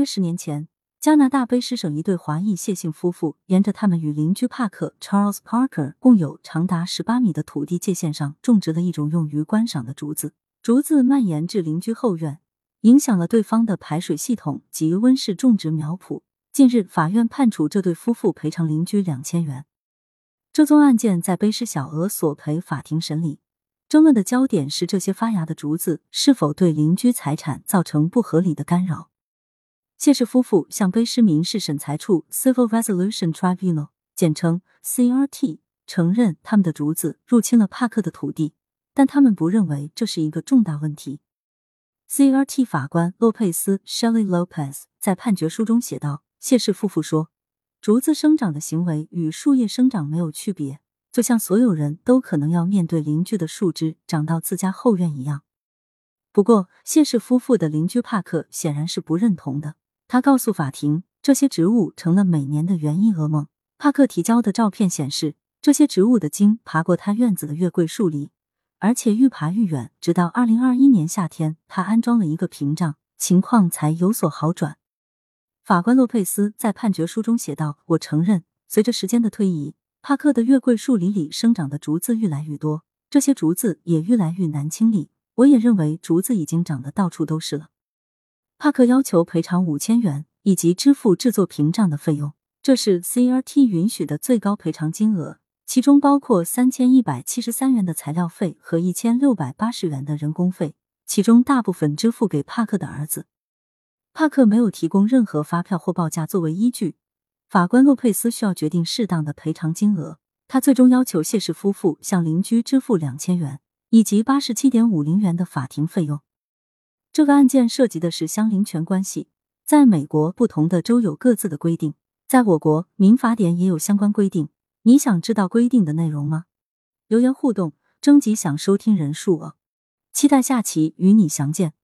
约十年前，加拿大卑诗省一对华裔谢姓夫妇，沿着他们与邻居帕克 Charles Parker 共有长达十八米的土地界线上，种植了一种用于观赏的竹子。竹子蔓延至邻居后院，影响了对方的排水系统及温室种植苗圃。近日，法院判处这对夫妇赔偿邻居两千元。这宗案件在卑诗小额索赔法庭审理。争论的焦点是这些发芽的竹子是否对邻居财产造成不合理的干扰。谢氏夫妇向卑诗民事审裁处 （Civil Resolution Tribunal，简称 CRT） 承认他们的竹子入侵了帕克的土地，但他们不认为这是一个重大问题。CRT 法官洛佩斯 （Shelley Lopez） 在判决书中写道：“谢氏夫妇说，竹子生长的行为与树叶生长没有区别。”就像所有人都可能要面对邻居的树枝长到自家后院一样。不过，谢氏夫妇的邻居帕克显然是不认同的。他告诉法庭，这些植物成了每年的园艺噩梦。帕克提交的照片显示，这些植物的茎爬过他院子的月桂树篱，而且愈爬愈远，直到二零二一年夏天，他安装了一个屏障，情况才有所好转。法官洛佩斯在判决书中写道：“我承认，随着时间的推移。”帕克的月桂树林里生长的竹子愈来愈多，这些竹子也愈来愈难清理。我也认为竹子已经长得到处都是了。帕克要求赔偿五千元，以及支付制作屏障的费用，这是 CRT 允许的最高赔偿金额，其中包括三千一百七十三元的材料费和一千六百八十元的人工费，其中大部分支付给帕克的儿子。帕克没有提供任何发票或报价作为依据。法官洛佩斯需要决定适当的赔偿金额，他最终要求谢氏夫妇向邻居支付两千元以及八十七点五零元的法庭费用。这个案件涉及的是相邻权关系，在美国不同的州有各自的规定，在我国民法典也有相关规定。你想知道规定的内容吗？留言互动，征集想收听人数哦，期待下期与你相见。